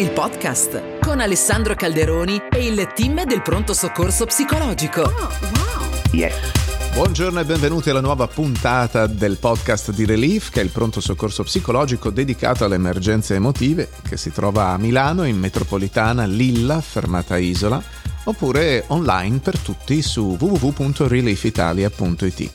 il podcast con Alessandro Calderoni e il team del pronto soccorso psicologico. Oh, wow. Yes. Buongiorno e benvenuti alla nuova puntata del podcast di Relief, che è il pronto soccorso psicologico dedicato alle emergenze emotive, che si trova a Milano, in metropolitana, Lilla, fermata Isola, oppure online per tutti su www.reliefitalia.it.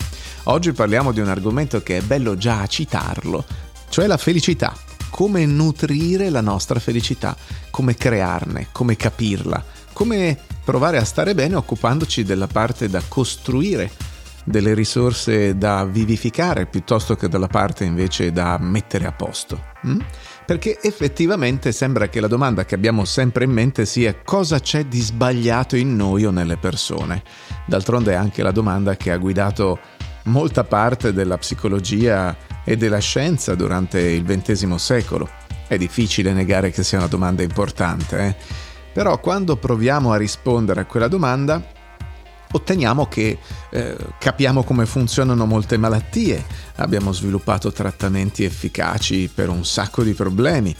Oggi parliamo di un argomento che è bello già citarlo, cioè la felicità come nutrire la nostra felicità, come crearne, come capirla, come provare a stare bene occupandoci della parte da costruire, delle risorse da vivificare piuttosto che della parte invece da mettere a posto. Mm? Perché effettivamente sembra che la domanda che abbiamo sempre in mente sia cosa c'è di sbagliato in noi o nelle persone. D'altronde è anche la domanda che ha guidato molta parte della psicologia e della scienza durante il XX secolo. È difficile negare che sia una domanda importante, eh? però quando proviamo a rispondere a quella domanda otteniamo che eh, capiamo come funzionano molte malattie, abbiamo sviluppato trattamenti efficaci per un sacco di problemi.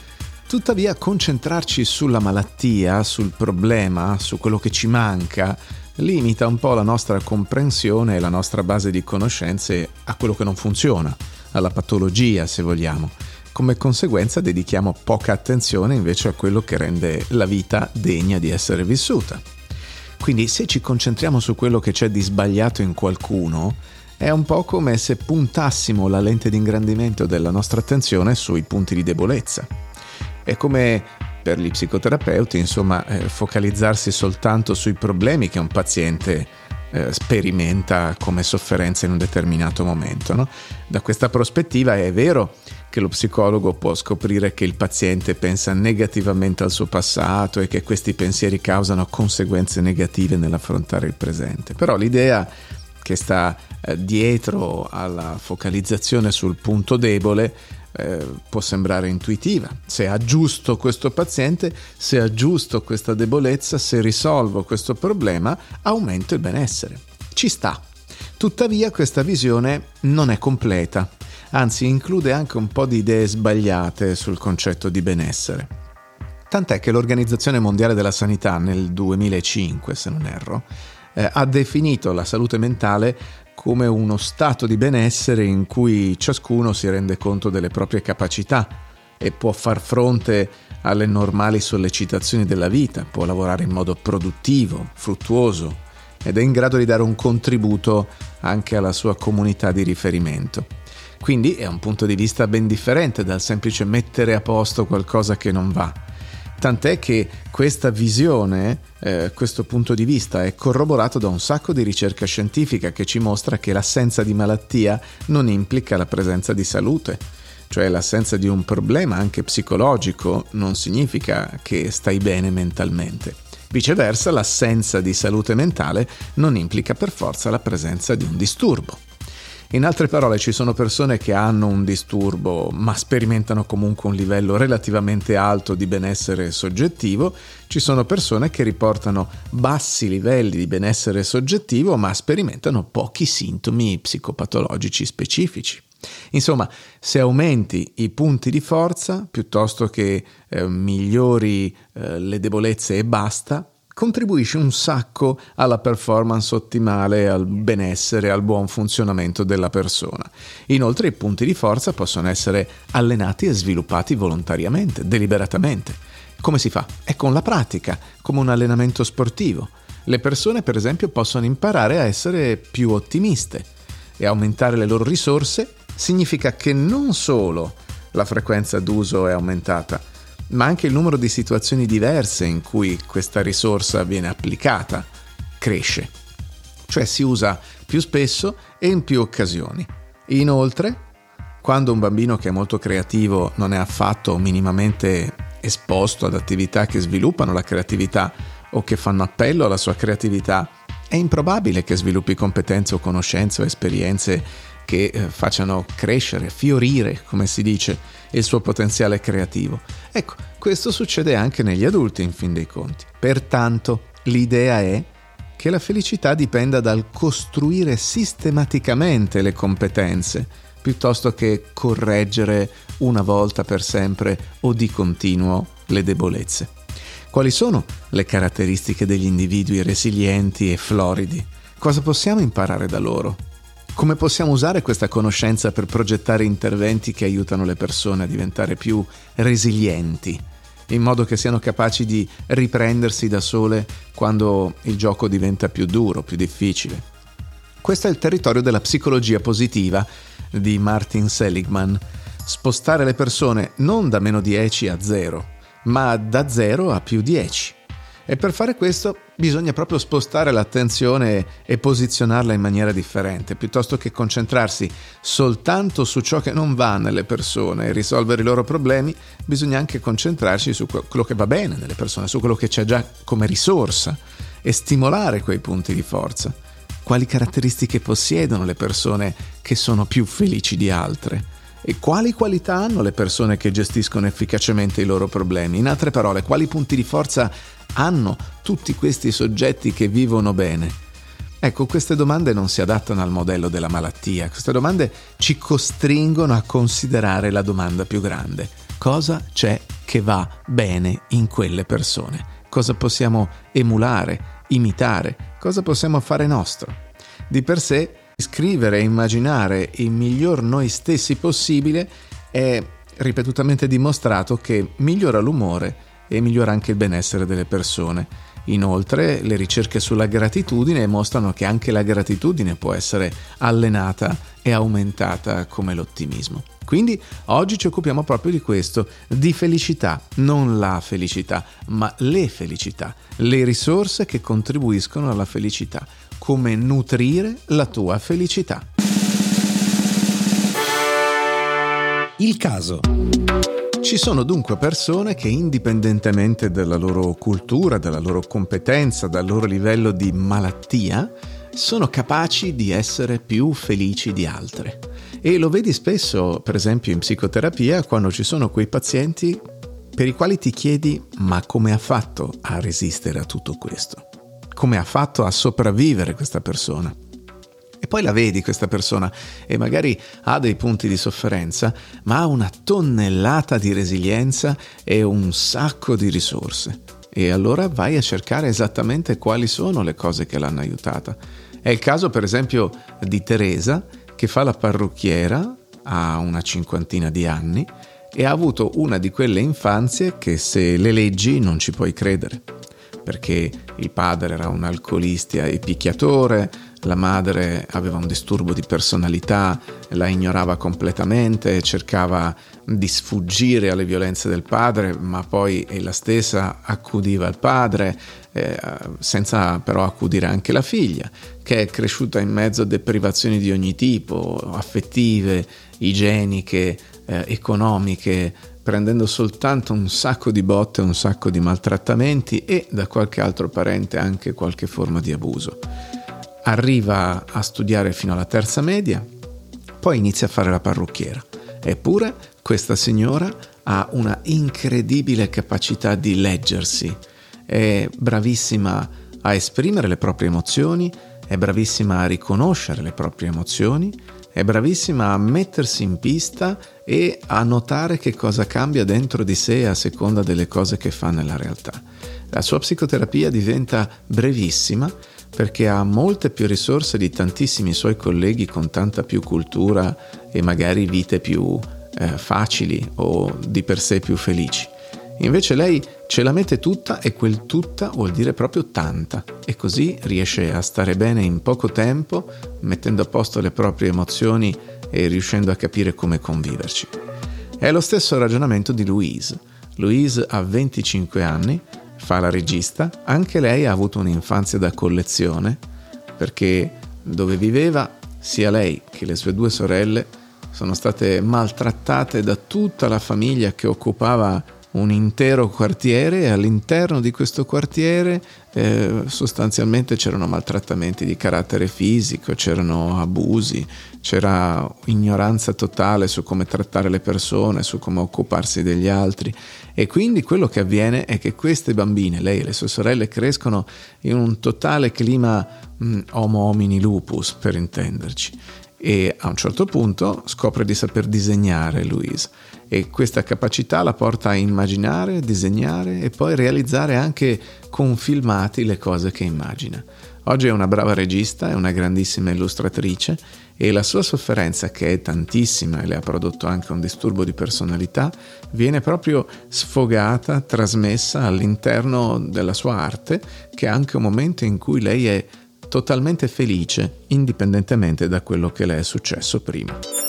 Tuttavia concentrarci sulla malattia, sul problema, su quello che ci manca, limita un po' la nostra comprensione e la nostra base di conoscenze a quello che non funziona alla patologia se vogliamo. Come conseguenza dedichiamo poca attenzione invece a quello che rende la vita degna di essere vissuta. Quindi se ci concentriamo su quello che c'è di sbagliato in qualcuno, è un po' come se puntassimo la lente di ingrandimento della nostra attenzione sui punti di debolezza. È come per gli psicoterapeuti, insomma, eh, focalizzarsi soltanto sui problemi che un paziente eh, sperimenta come sofferenza in un determinato momento. No? Da questa prospettiva è vero che lo psicologo può scoprire che il paziente pensa negativamente al suo passato e che questi pensieri causano conseguenze negative nell'affrontare il presente. Però l'idea che sta eh, dietro alla focalizzazione sul punto debole eh, può sembrare intuitiva. Se aggiusto questo paziente, se aggiusto questa debolezza, se risolvo questo problema, aumento il benessere. Ci sta. Tuttavia questa visione non è completa, anzi include anche un po' di idee sbagliate sul concetto di benessere. Tant'è che l'Organizzazione Mondiale della Sanità nel 2005, se non erro, eh, ha definito la salute mentale come uno stato di benessere in cui ciascuno si rende conto delle proprie capacità e può far fronte alle normali sollecitazioni della vita, può lavorare in modo produttivo, fruttuoso ed è in grado di dare un contributo anche alla sua comunità di riferimento. Quindi è un punto di vista ben differente dal semplice mettere a posto qualcosa che non va tant'è che questa visione, eh, questo punto di vista è corroborato da un sacco di ricerca scientifica che ci mostra che l'assenza di malattia non implica la presenza di salute. Cioè l'assenza di un problema anche psicologico non significa che stai bene mentalmente. Viceversa, l'assenza di salute mentale non implica per forza la presenza di un disturbo. In altre parole, ci sono persone che hanno un disturbo ma sperimentano comunque un livello relativamente alto di benessere soggettivo, ci sono persone che riportano bassi livelli di benessere soggettivo ma sperimentano pochi sintomi psicopatologici specifici. Insomma, se aumenti i punti di forza piuttosto che eh, migliori eh, le debolezze e basta, contribuisce un sacco alla performance ottimale, al benessere, al buon funzionamento della persona. Inoltre i punti di forza possono essere allenati e sviluppati volontariamente, deliberatamente. Come si fa? È con la pratica, come un allenamento sportivo. Le persone, per esempio, possono imparare a essere più ottimiste e aumentare le loro risorse significa che non solo la frequenza d'uso è aumentata, ma anche il numero di situazioni diverse in cui questa risorsa viene applicata cresce, cioè si usa più spesso e in più occasioni. Inoltre, quando un bambino che è molto creativo non è affatto minimamente esposto ad attività che sviluppano la creatività o che fanno appello alla sua creatività, è improbabile che sviluppi competenze o conoscenze o esperienze che eh, facciano crescere, fiorire, come si dice, il suo potenziale creativo. Ecco, questo succede anche negli adulti in fin dei conti. Pertanto, l'idea è che la felicità dipenda dal costruire sistematicamente le competenze, piuttosto che correggere una volta per sempre o di continuo le debolezze. Quali sono le caratteristiche degli individui resilienti e floridi? Cosa possiamo imparare da loro? Come possiamo usare questa conoscenza per progettare interventi che aiutano le persone a diventare più resilienti, in modo che siano capaci di riprendersi da sole quando il gioco diventa più duro, più difficile? Questo è il territorio della psicologia positiva di Martin Seligman. Spostare le persone non da meno 10 a 0, ma da 0 a più 10. E per fare questo bisogna proprio spostare l'attenzione e posizionarla in maniera differente, piuttosto che concentrarsi soltanto su ciò che non va nelle persone e risolvere i loro problemi, bisogna anche concentrarsi su quello che va bene nelle persone, su quello che c'è già come risorsa e stimolare quei punti di forza. Quali caratteristiche possiedono le persone che sono più felici di altre? E quali qualità hanno le persone che gestiscono efficacemente i loro problemi? In altre parole, quali punti di forza hanno tutti questi soggetti che vivono bene? Ecco, queste domande non si adattano al modello della malattia, queste domande ci costringono a considerare la domanda più grande. Cosa c'è che va bene in quelle persone? Cosa possiamo emulare, imitare? Cosa possiamo fare nostro? Di per sé Scrivere e immaginare il miglior noi stessi possibile è ripetutamente dimostrato che migliora l'umore e migliora anche il benessere delle persone. Inoltre le ricerche sulla gratitudine mostrano che anche la gratitudine può essere allenata e aumentata come l'ottimismo. Quindi oggi ci occupiamo proprio di questo, di felicità, non la felicità, ma le felicità, le risorse che contribuiscono alla felicità come nutrire la tua felicità. Il caso. Ci sono dunque persone che indipendentemente dalla loro cultura, dalla loro competenza, dal loro livello di malattia, sono capaci di essere più felici di altre. E lo vedi spesso, per esempio, in psicoterapia, quando ci sono quei pazienti per i quali ti chiedi ma come ha fatto a resistere a tutto questo? Come ha fatto a sopravvivere questa persona. E poi la vedi questa persona e magari ha dei punti di sofferenza, ma ha una tonnellata di resilienza e un sacco di risorse. E allora vai a cercare esattamente quali sono le cose che l'hanno aiutata. È il caso per esempio di Teresa che fa la parrucchiera, ha una cinquantina di anni e ha avuto una di quelle infanzie che se le leggi non ci puoi credere perché il padre era un alcolista e picchiatore, la madre aveva un disturbo di personalità, la ignorava completamente, cercava di sfuggire alle violenze del padre, ma poi ella stessa accudiva il padre, eh, senza però accudire anche la figlia, che è cresciuta in mezzo a deprivazioni di ogni tipo, affettive, igieniche, eh, economiche, prendendo soltanto un sacco di botte, un sacco di maltrattamenti e da qualche altro parente anche qualche forma di abuso. Arriva a studiare fino alla terza media, poi inizia a fare la parrucchiera. Eppure questa signora ha una incredibile capacità di leggersi, è bravissima a esprimere le proprie emozioni, è bravissima a riconoscere le proprie emozioni, è bravissima a mettersi in pista e a notare che cosa cambia dentro di sé a seconda delle cose che fa nella realtà. La sua psicoterapia diventa brevissima perché ha molte più risorse di tantissimi suoi colleghi con tanta più cultura e magari vite più eh, facili o di per sé più felici. Invece lei ce la mette tutta e quel tutta vuol dire proprio tanta e così riesce a stare bene in poco tempo, mettendo a posto le proprie emozioni e riuscendo a capire come conviverci. È lo stesso ragionamento di Louise. Louise ha 25 anni, fa la regista, anche lei ha avuto un'infanzia da collezione perché dove viveva sia lei che le sue due sorelle sono state maltrattate da tutta la famiglia che occupava un intero quartiere e all'interno di questo quartiere eh, sostanzialmente c'erano maltrattamenti di carattere fisico, c'erano abusi, c'era ignoranza totale su come trattare le persone, su come occuparsi degli altri. E quindi quello che avviene è che queste bambine, lei e le sue sorelle, crescono in un totale clima mh, mm, homo homini lupus per intenderci. E a un certo punto scopre di saper disegnare Louise e questa capacità la porta a immaginare, disegnare e poi realizzare anche con filmati le cose che immagina. Oggi è una brava regista, è una grandissima illustratrice e la sua sofferenza, che è tantissima e le ha prodotto anche un disturbo di personalità, viene proprio sfogata, trasmessa all'interno della sua arte, che è anche un momento in cui lei è totalmente felice, indipendentemente da quello che le è successo prima.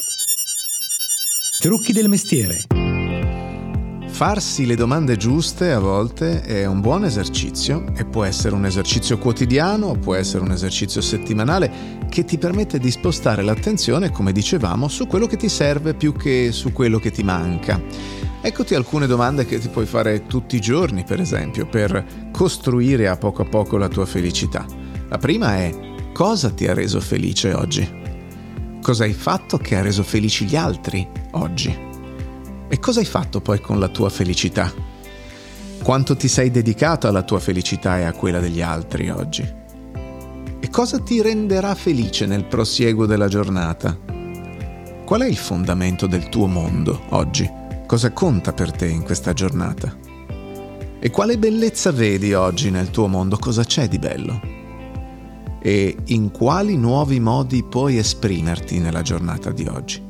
Trucchi del mestiere. Farsi le domande giuste a volte è un buon esercizio e può essere un esercizio quotidiano, può essere un esercizio settimanale che ti permette di spostare l'attenzione, come dicevamo, su quello che ti serve più che su quello che ti manca. Eccoti alcune domande che ti puoi fare tutti i giorni, per esempio, per costruire a poco a poco la tua felicità. La prima è cosa ti ha reso felice oggi? Cosa hai fatto che ha reso felici gli altri oggi? E cosa hai fatto poi con la tua felicità? Quanto ti sei dedicato alla tua felicità e a quella degli altri oggi? E cosa ti renderà felice nel prosieguo della giornata? Qual è il fondamento del tuo mondo oggi? Cosa conta per te in questa giornata? E quale bellezza vedi oggi nel tuo mondo? Cosa c'è di bello? E in quali nuovi modi puoi esprimerti nella giornata di oggi?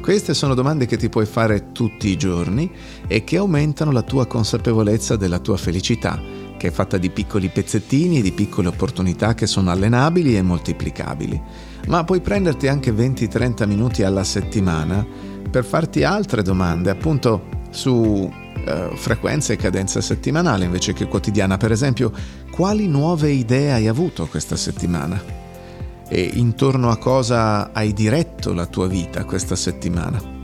Queste sono domande che ti puoi fare tutti i giorni e che aumentano la tua consapevolezza della tua felicità, che è fatta di piccoli pezzettini e di piccole opportunità che sono allenabili e moltiplicabili. Ma puoi prenderti anche 20-30 minuti alla settimana per farti altre domande, appunto su eh, frequenza e cadenza settimanale invece che quotidiana. Per esempio, quali nuove idee hai avuto questa settimana? E intorno a cosa hai diretto la tua vita questa settimana?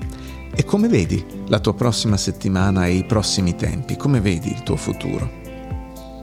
E come vedi la tua prossima settimana e i prossimi tempi? Come vedi il tuo futuro?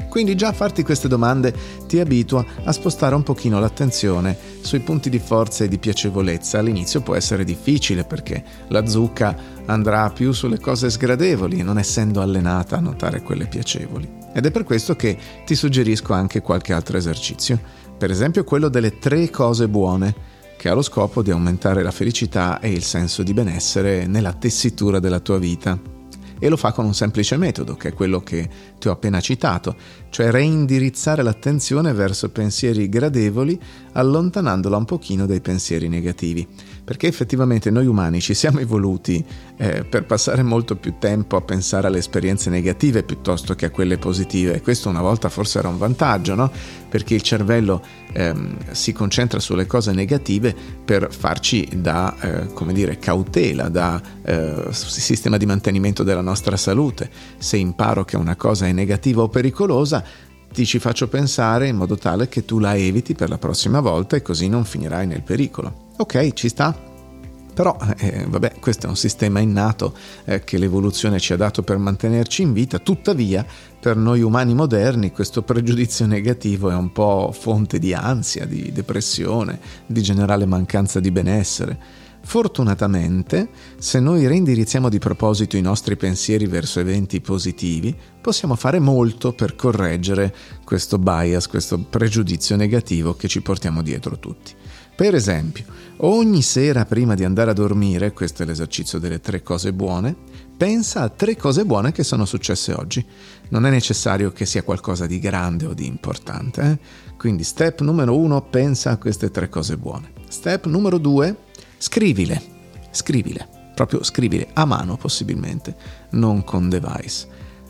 Quindi già farti queste domande ti abitua a spostare un pochino l'attenzione sui punti di forza e di piacevolezza. All'inizio può essere difficile perché la zucca andrà più sulle cose sgradevoli, non essendo allenata a notare quelle piacevoli. Ed è per questo che ti suggerisco anche qualche altro esercizio, per esempio quello delle tre cose buone che ha lo scopo di aumentare la felicità e il senso di benessere nella tessitura della tua vita e lo fa con un semplice metodo, che è quello che ti ho appena citato, cioè reindirizzare l'attenzione verso pensieri gradevoli allontanandola un pochino dai pensieri negativi, perché effettivamente noi umani ci siamo evoluti eh, per passare molto più tempo a pensare alle esperienze negative piuttosto che a quelle positive e questo una volta forse era un vantaggio, no? Perché il cervello ehm, si concentra sulle cose negative per farci da, eh, come dire, cautela, da eh, sistema di mantenimento della nostra salute. Se imparo che una cosa è negativa o pericolosa, ti ci faccio pensare in modo tale che tu la eviti per la prossima volta e così non finirai nel pericolo. Ok, ci sta? Però, eh, vabbè, questo è un sistema innato eh, che l'evoluzione ci ha dato per mantenerci in vita, tuttavia, per noi umani moderni questo pregiudizio negativo è un po' fonte di ansia, di depressione, di generale mancanza di benessere. Fortunatamente, se noi reindirizziamo di proposito i nostri pensieri verso eventi positivi, possiamo fare molto per correggere questo bias, questo pregiudizio negativo che ci portiamo dietro tutti. Per esempio, ogni sera prima di andare a dormire, questo è l'esercizio delle tre cose buone, pensa a tre cose buone che sono successe oggi. Non è necessario che sia qualcosa di grande o di importante. Eh? Quindi step numero uno, pensa a queste tre cose buone. Step numero due, scrivile. Scrivile, proprio scrivile a mano possibilmente, non con device.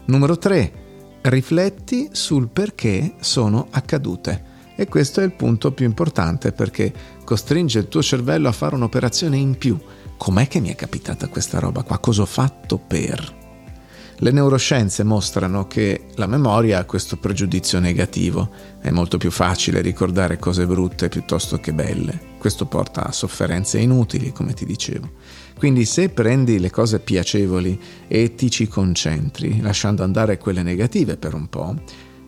Numero tre, rifletti sul perché sono accadute. E questo è il punto più importante perché costringe il tuo cervello a fare un'operazione in più. Com'è che mi è capitata questa roba qua? Cosa ho fatto per? Le neuroscienze mostrano che la memoria ha questo pregiudizio negativo, è molto più facile ricordare cose brutte piuttosto che belle. Questo porta a sofferenze inutili, come ti dicevo. Quindi se prendi le cose piacevoli e ti ci concentri, lasciando andare quelle negative per un po',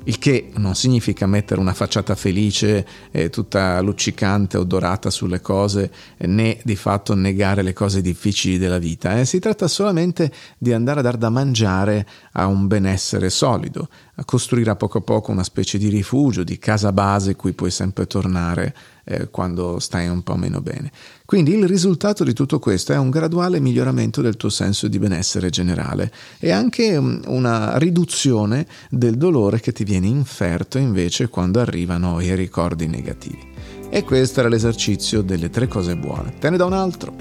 il che non significa mettere una facciata felice, eh, tutta luccicante o dorata sulle cose, né di fatto negare le cose difficili della vita. Eh. Si tratta solamente di andare a dar da mangiare a un benessere solido, a costruire a poco a poco una specie di rifugio, di casa base cui puoi sempre tornare eh, quando stai un po' meno bene. Quindi il risultato di tutto questo è un graduale miglioramento del tuo senso di benessere generale e anche mm, una riduzione del dolore che ti viene inferto invece quando arrivano i ricordi negativi. E questo era l'esercizio delle tre cose buone. Te ne do un altro.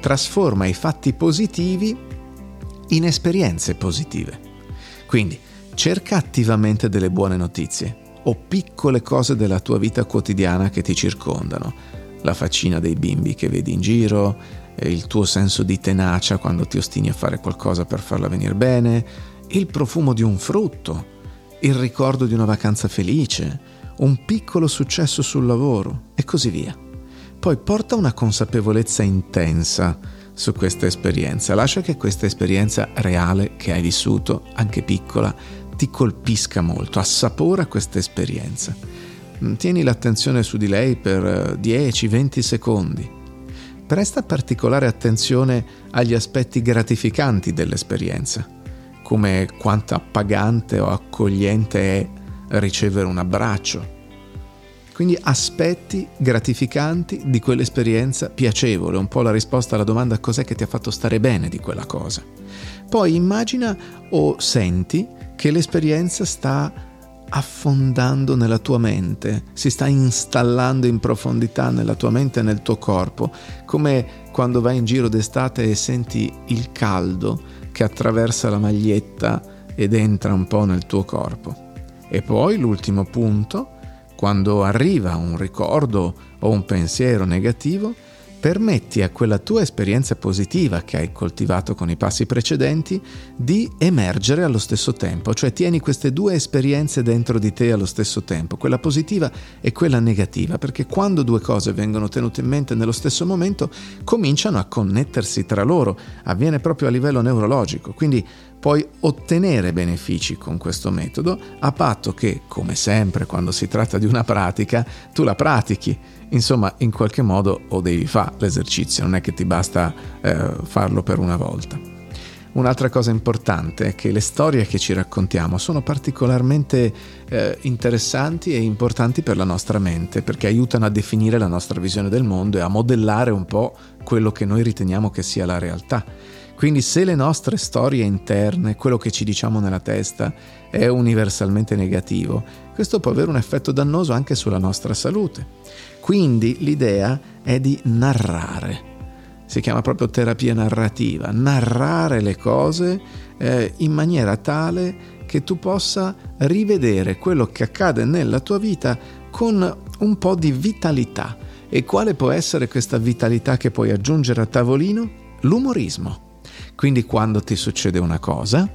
Trasforma i fatti positivi in esperienze positive. Quindi cerca attivamente delle buone notizie o piccole cose della tua vita quotidiana che ti circondano. La faccina dei bimbi che vedi in giro, il tuo senso di tenacia quando ti ostini a fare qualcosa per farla venire bene, il profumo di un frutto, il ricordo di una vacanza felice, un piccolo successo sul lavoro e così via. Poi porta una consapevolezza intensa su questa esperienza, lascia che questa esperienza reale che hai vissuto, anche piccola, ti colpisca molto, assapora questa esperienza. Mm, tieni l'attenzione su di lei per 10-20 eh, secondi. Presta particolare attenzione agli aspetti gratificanti dell'esperienza, come quanto appagante o accogliente è ricevere un abbraccio. Quindi aspetti gratificanti di quell'esperienza piacevole, un po' la risposta alla domanda cos'è che ti ha fatto stare bene di quella cosa. Poi immagina o senti che l'esperienza sta affondando nella tua mente, si sta installando in profondità nella tua mente e nel tuo corpo, come quando vai in giro d'estate e senti il caldo che attraversa la maglietta ed entra un po' nel tuo corpo. E poi l'ultimo punto, quando arriva un ricordo o un pensiero negativo, permetti a quella tua esperienza positiva che hai coltivato con i passi precedenti di emergere allo stesso tempo, cioè tieni queste due esperienze dentro di te allo stesso tempo, quella positiva e quella negativa, perché quando due cose vengono tenute in mente nello stesso momento cominciano a connettersi tra loro, avviene proprio a livello neurologico, quindi puoi ottenere benefici con questo metodo a patto che, come sempre quando si tratta di una pratica, tu la pratichi Insomma, in qualche modo o devi fare l'esercizio, non è che ti basta eh, farlo per una volta. Un'altra cosa importante è che le storie che ci raccontiamo sono particolarmente eh, interessanti e importanti per la nostra mente perché aiutano a definire la nostra visione del mondo e a modellare un po' quello che noi riteniamo che sia la realtà. Quindi se le nostre storie interne, quello che ci diciamo nella testa, è universalmente negativo, questo può avere un effetto dannoso anche sulla nostra salute. Quindi l'idea è di narrare. Si chiama proprio terapia narrativa, narrare le cose eh, in maniera tale che tu possa rivedere quello che accade nella tua vita con un po' di vitalità. E quale può essere questa vitalità che puoi aggiungere a tavolino? L'umorismo. Quindi quando ti succede una cosa,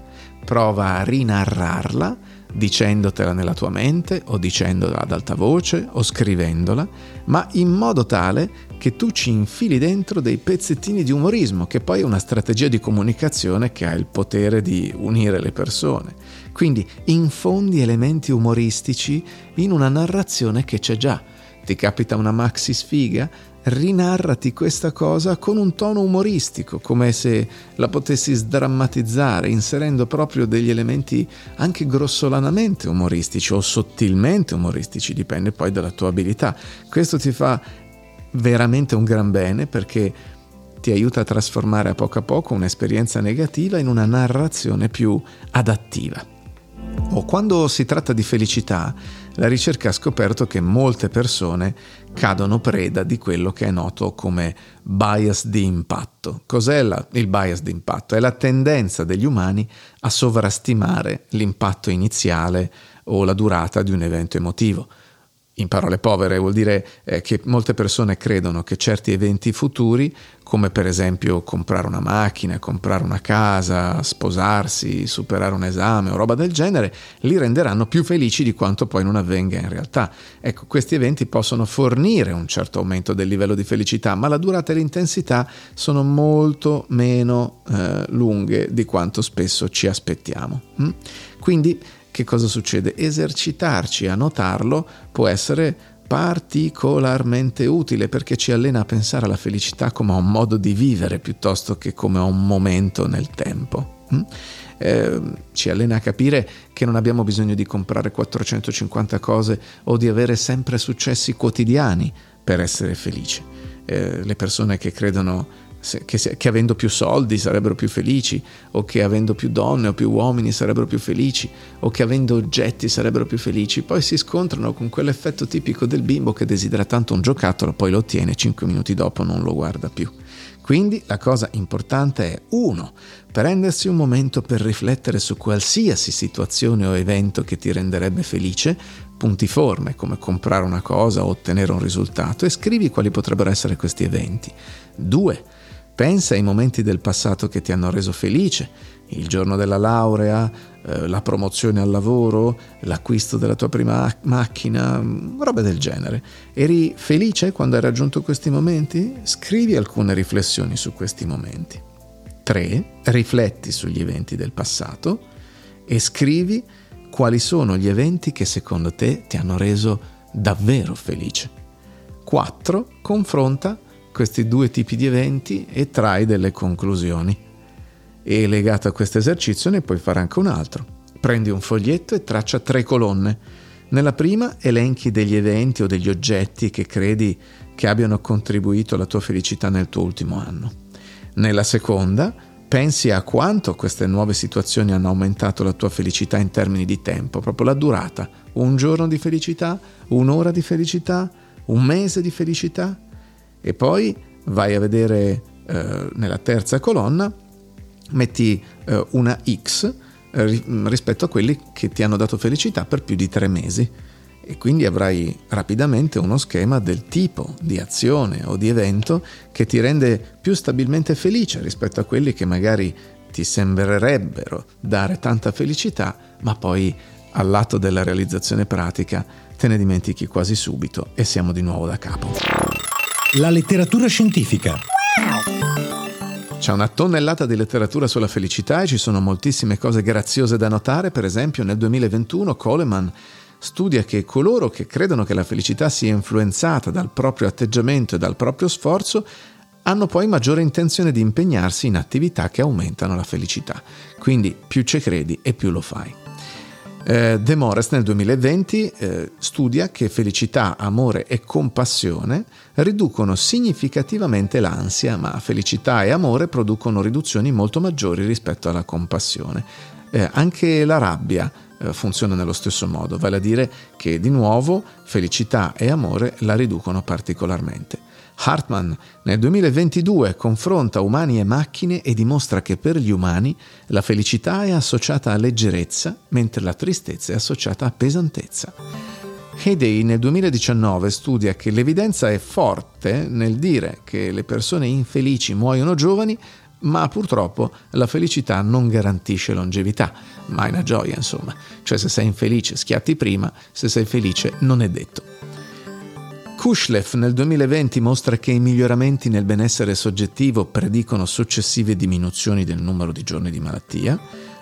prova a rinarrarla dicendotela nella tua mente o dicendola ad alta voce o scrivendola, ma in modo tale che tu ci infili dentro dei pezzettini di umorismo, che poi è una strategia di comunicazione che ha il potere di unire le persone. Quindi infondi elementi umoristici in una narrazione che c'è già. Ti capita una maxi sfiga? Rinarrati questa cosa con un tono umoristico, come se la potessi sdrammatizzare, inserendo proprio degli elementi anche grossolanamente umoristici o sottilmente umoristici, dipende poi dalla tua abilità. Questo ti fa veramente un gran bene perché ti aiuta a trasformare a poco a poco un'esperienza negativa in una narrazione più adattiva. O quando si tratta di felicità, la ricerca ha scoperto che molte persone cadono preda di quello che è noto come bias di impatto. Cos'è la, il bias di impatto? È la tendenza degli umani a sovrastimare l'impatto iniziale o la durata di un evento emotivo. In parole povere vuol dire eh, che molte persone credono che certi eventi futuri, come per esempio comprare una macchina, comprare una casa, sposarsi, superare un esame o roba del genere, li renderanno più felici di quanto poi non avvenga in realtà. Ecco, questi eventi possono fornire un certo aumento del livello di felicità, ma la durata e l'intensità sono molto meno eh, lunghe di quanto spesso ci aspettiamo. Mm? Quindi che cosa succede? Esercitarci a notarlo può essere particolarmente utile perché ci allena a pensare alla felicità come a un modo di vivere piuttosto che come a un momento nel tempo. Eh, ci allena a capire che non abbiamo bisogno di comprare 450 cose o di avere sempre successi quotidiani per essere felici. Eh, le persone che credono che, che, avendo più soldi sarebbero più felici, o che avendo più donne o più uomini sarebbero più felici, o che avendo oggetti sarebbero più felici, poi si scontrano con quell'effetto tipico del bimbo che desidera tanto un giocattolo, poi lo ottiene, 5 minuti dopo non lo guarda più. Quindi la cosa importante è 1. Prendersi un momento per riflettere su qualsiasi situazione o evento che ti renderebbe felice, puntiforme come comprare una cosa o ottenere un risultato e scrivi quali potrebbero essere questi eventi. 2 Pensa ai momenti del passato che ti hanno reso felice, il giorno della laurea, eh, la promozione al lavoro, l'acquisto della tua prima macchina, robe del genere. Eri felice quando hai raggiunto questi momenti? Scrivi alcune riflessioni su questi momenti. 3. Rifletti sugli eventi del passato e scrivi quali sono gli eventi che secondo te ti hanno reso davvero felice. 4. Confronta questi due tipi di eventi e trai delle conclusioni. E legato a questo esercizio ne puoi fare anche un altro. Prendi un foglietto e traccia tre colonne. Nella prima elenchi degli eventi o degli oggetti che credi che abbiano contribuito alla tua felicità nel tuo ultimo anno. Nella seconda pensi a quanto queste nuove situazioni hanno aumentato la tua felicità in termini di tempo, proprio la durata. Un giorno di felicità, un'ora di felicità, un mese di felicità e poi vai a vedere eh, nella terza colonna, metti eh, una X eh, rispetto a quelli che ti hanno dato felicità per più di tre mesi e quindi avrai rapidamente uno schema del tipo di azione o di evento che ti rende più stabilmente felice rispetto a quelli che magari ti sembrerebbero dare tanta felicità, ma poi al lato della realizzazione pratica te ne dimentichi quasi subito e siamo di nuovo da capo. La letteratura scientifica. C'è una tonnellata di letteratura sulla felicità e ci sono moltissime cose graziose da notare. Per esempio, nel 2021 Coleman studia che coloro che credono che la felicità sia influenzata dal proprio atteggiamento e dal proprio sforzo hanno poi maggiore intenzione di impegnarsi in attività che aumentano la felicità. Quindi più ci credi e più lo fai. Eh, De Mores nel 2020 eh, studia che felicità, amore e compassione riducono significativamente l'ansia, ma felicità e amore producono riduzioni molto maggiori rispetto alla compassione. Eh, anche la rabbia eh, funziona nello stesso modo, vale a dire che di nuovo felicità e amore la riducono particolarmente. Hartman nel 2022 confronta umani e macchine e dimostra che per gli umani la felicità è associata a leggerezza, mentre la tristezza è associata a pesantezza. Heyday nel 2019 studia che l'evidenza è forte nel dire che le persone infelici muoiono giovani, ma purtroppo la felicità non garantisce longevità, mai una gioia insomma, cioè se sei infelice schiatti prima, se sei felice non è detto. Kushlev nel 2020 mostra che i miglioramenti nel benessere soggettivo predicono successive diminuzioni del numero di giorni di malattia.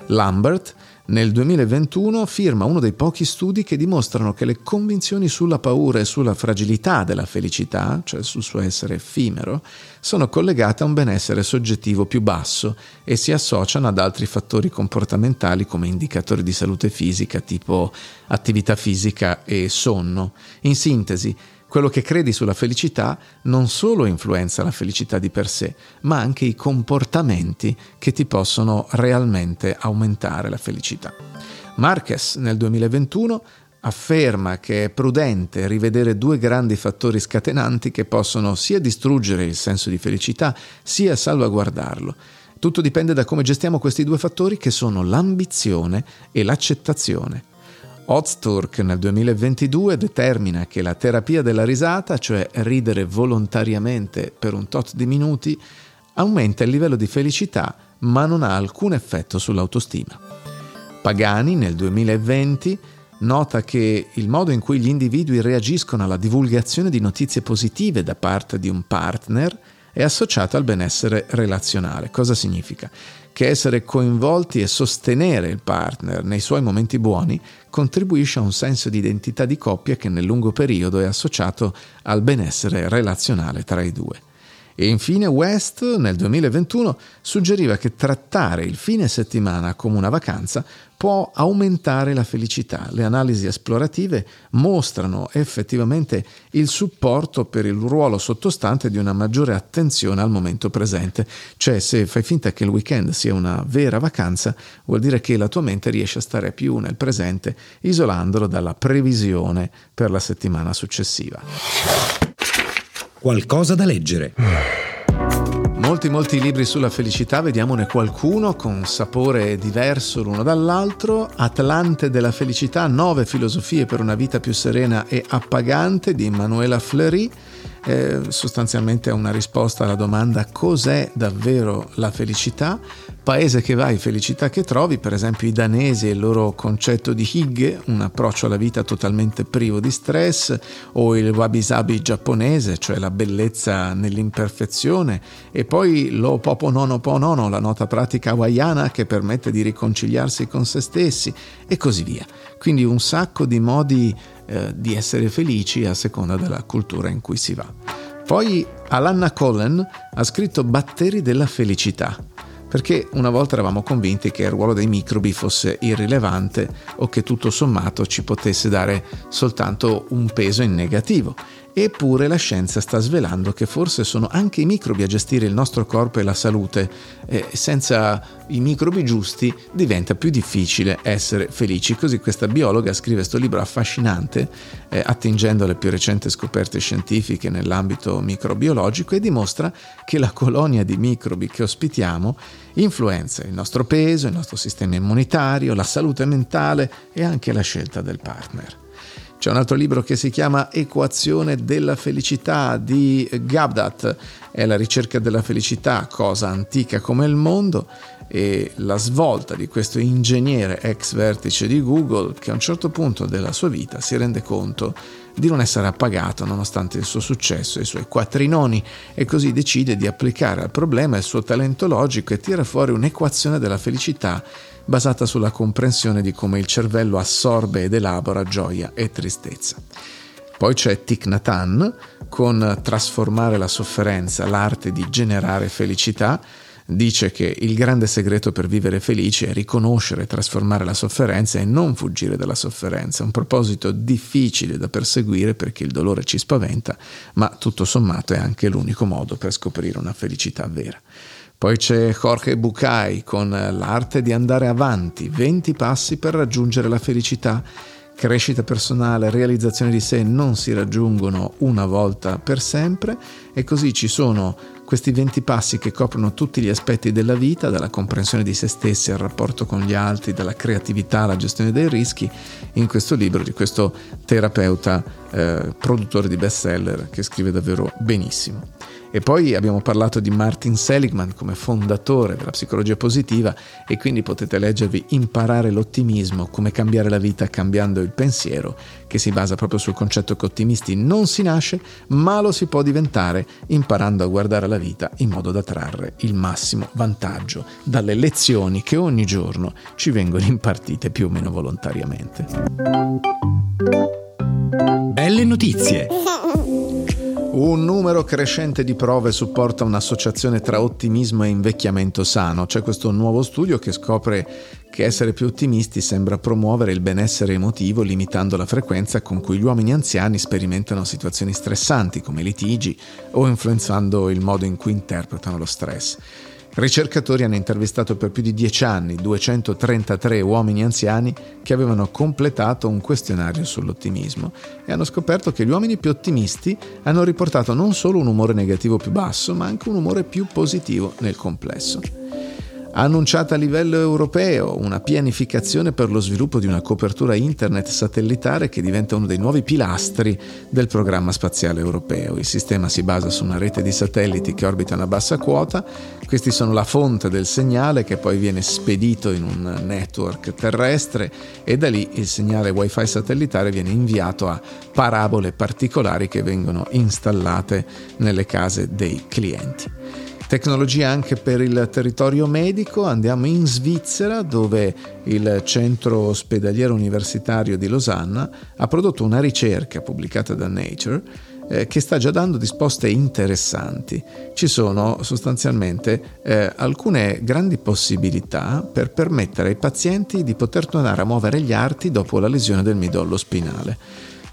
Lambert nel 2021 firma uno dei pochi studi che dimostrano che le convinzioni sulla paura e sulla fragilità della felicità, cioè sul suo essere effimero, sono collegate a un benessere soggettivo più basso e si associano ad altri fattori comportamentali come indicatori di salute fisica tipo attività fisica e sonno. In sintesi, quello che credi sulla felicità non solo influenza la felicità di per sé, ma anche i comportamenti che ti possono realmente aumentare la felicità. Marquez nel 2021 afferma che è prudente rivedere due grandi fattori scatenanti che possono sia distruggere il senso di felicità sia salvaguardarlo. Tutto dipende da come gestiamo questi due fattori che sono l'ambizione e l'accettazione. Ozturk nel 2022 determina che la terapia della risata, cioè ridere volontariamente per un tot di minuti, aumenta il livello di felicità ma non ha alcun effetto sull'autostima. Pagani nel 2020 nota che il modo in cui gli individui reagiscono alla divulgazione di notizie positive da parte di un partner è associata al benessere relazionale. Cosa significa? Che essere coinvolti e sostenere il partner nei suoi momenti buoni contribuisce a un senso di identità di coppia che nel lungo periodo è associato al benessere relazionale tra i due. E infine West nel 2021 suggeriva che trattare il fine settimana come una vacanza può aumentare la felicità. Le analisi esplorative mostrano effettivamente il supporto per il ruolo sottostante di una maggiore attenzione al momento presente. Cioè se fai finta che il weekend sia una vera vacanza, vuol dire che la tua mente riesce a stare più nel presente, isolandolo dalla previsione per la settimana successiva. Qualcosa da leggere. Molti, molti libri sulla felicità, vediamone qualcuno con sapore diverso l'uno dall'altro. Atlante della felicità, nove filosofie per una vita più serena e appagante di Emanuela Fleury eh, sostanzialmente è una risposta alla domanda cos'è davvero la felicità. Paese che vai, felicità che trovi, per esempio i danesi e il loro concetto di higge, un approccio alla vita totalmente privo di stress, o il wabi-sabi giapponese, cioè la bellezza nell'imperfezione, e poi lo popo nono po nono, la nota pratica hawaiana che permette di riconciliarsi con se stessi, e così via. Quindi un sacco di modi eh, di essere felici a seconda della cultura in cui si va. Poi Alanna Cullen ha scritto Batteri della felicità, perché una volta eravamo convinti che il ruolo dei microbi fosse irrilevante o che tutto sommato ci potesse dare soltanto un peso in negativo. Eppure la scienza sta svelando che forse sono anche i microbi a gestire il nostro corpo e la salute. E senza i microbi giusti diventa più difficile essere felici. Così questa biologa scrive questo libro affascinante, eh, attingendo alle più recenti scoperte scientifiche nell'ambito microbiologico e dimostra che la colonia di microbi che ospitiamo influenza il nostro peso, il nostro sistema immunitario, la salute mentale e anche la scelta del partner. C'è un altro libro che si chiama Equazione della felicità di Gabdat, è la ricerca della felicità, cosa antica come il mondo, e la svolta di questo ingegnere ex vertice di Google che a un certo punto della sua vita si rende conto di non essere appagato nonostante il suo successo e i suoi quattrinoni e così decide di applicare al problema il suo talento logico e tira fuori un'equazione della felicità basata sulla comprensione di come il cervello assorbe ed elabora gioia e tristezza. Poi c'è Thich Nhat con Trasformare la sofferenza, l'arte di generare felicità. Dice che il grande segreto per vivere felici è riconoscere e trasformare la sofferenza e non fuggire dalla sofferenza. Un proposito difficile da perseguire perché il dolore ci spaventa, ma tutto sommato è anche l'unico modo per scoprire una felicità vera. Poi c'è Jorge Bucay con l'arte di andare avanti, 20 passi per raggiungere la felicità. Crescita personale, realizzazione di sé non si raggiungono una volta per sempre e così ci sono questi 20 passi che coprono tutti gli aspetti della vita, dalla comprensione di se stessi al rapporto con gli altri, dalla creatività alla gestione dei rischi, in questo libro di questo terapeuta eh, produttore di bestseller che scrive davvero benissimo. E poi abbiamo parlato di Martin Seligman come fondatore della psicologia positiva e quindi potete leggervi Imparare l'ottimismo, come cambiare la vita cambiando il pensiero, che si basa proprio sul concetto che ottimisti non si nasce, ma lo si può diventare imparando a guardare la vita in modo da trarre il massimo vantaggio dalle lezioni che ogni giorno ci vengono impartite più o meno volontariamente. Belle notizie! Un numero crescente di prove supporta un'associazione tra ottimismo e invecchiamento sano. C'è questo nuovo studio che scopre che essere più ottimisti sembra promuovere il benessere emotivo limitando la frequenza con cui gli uomini anziani sperimentano situazioni stressanti come litigi o influenzando il modo in cui interpretano lo stress. Ricercatori hanno intervistato per più di dieci anni 233 uomini anziani che avevano completato un questionario sull'ottimismo e hanno scoperto che gli uomini più ottimisti hanno riportato non solo un umore negativo più basso, ma anche un umore più positivo nel complesso. Ha annunciato a livello europeo una pianificazione per lo sviluppo di una copertura internet satellitare che diventa uno dei nuovi pilastri del programma spaziale europeo. Il sistema si basa su una rete di satelliti che orbitano a bassa quota. Questi sono la fonte del segnale che poi viene spedito in un network terrestre e da lì il segnale wifi satellitare viene inviato a parabole particolari che vengono installate nelle case dei clienti. Tecnologia anche per il territorio medico, andiamo in Svizzera dove il centro ospedaliero universitario di Losanna ha prodotto una ricerca pubblicata da Nature eh, che sta già dando risposte interessanti. Ci sono sostanzialmente eh, alcune grandi possibilità per permettere ai pazienti di poter tornare a muovere gli arti dopo la lesione del midollo spinale.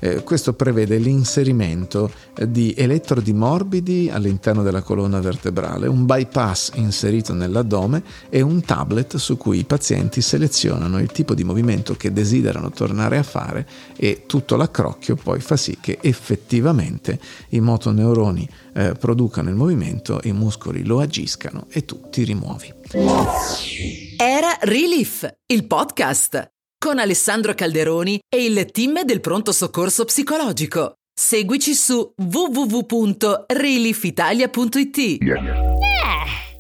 Eh, questo prevede l'inserimento eh, di elettrodi morbidi all'interno della colonna vertebrale, un bypass inserito nell'addome e un tablet su cui i pazienti selezionano il tipo di movimento che desiderano tornare a fare e tutto l'accrocchio poi fa sì che effettivamente i motoneuroni eh, producano il movimento, i muscoli lo agiscano e tu ti rimuovi. Era Relief, il podcast con Alessandro Calderoni e il team del pronto soccorso psicologico. Seguici su www.reliefitalia.it. Yeah.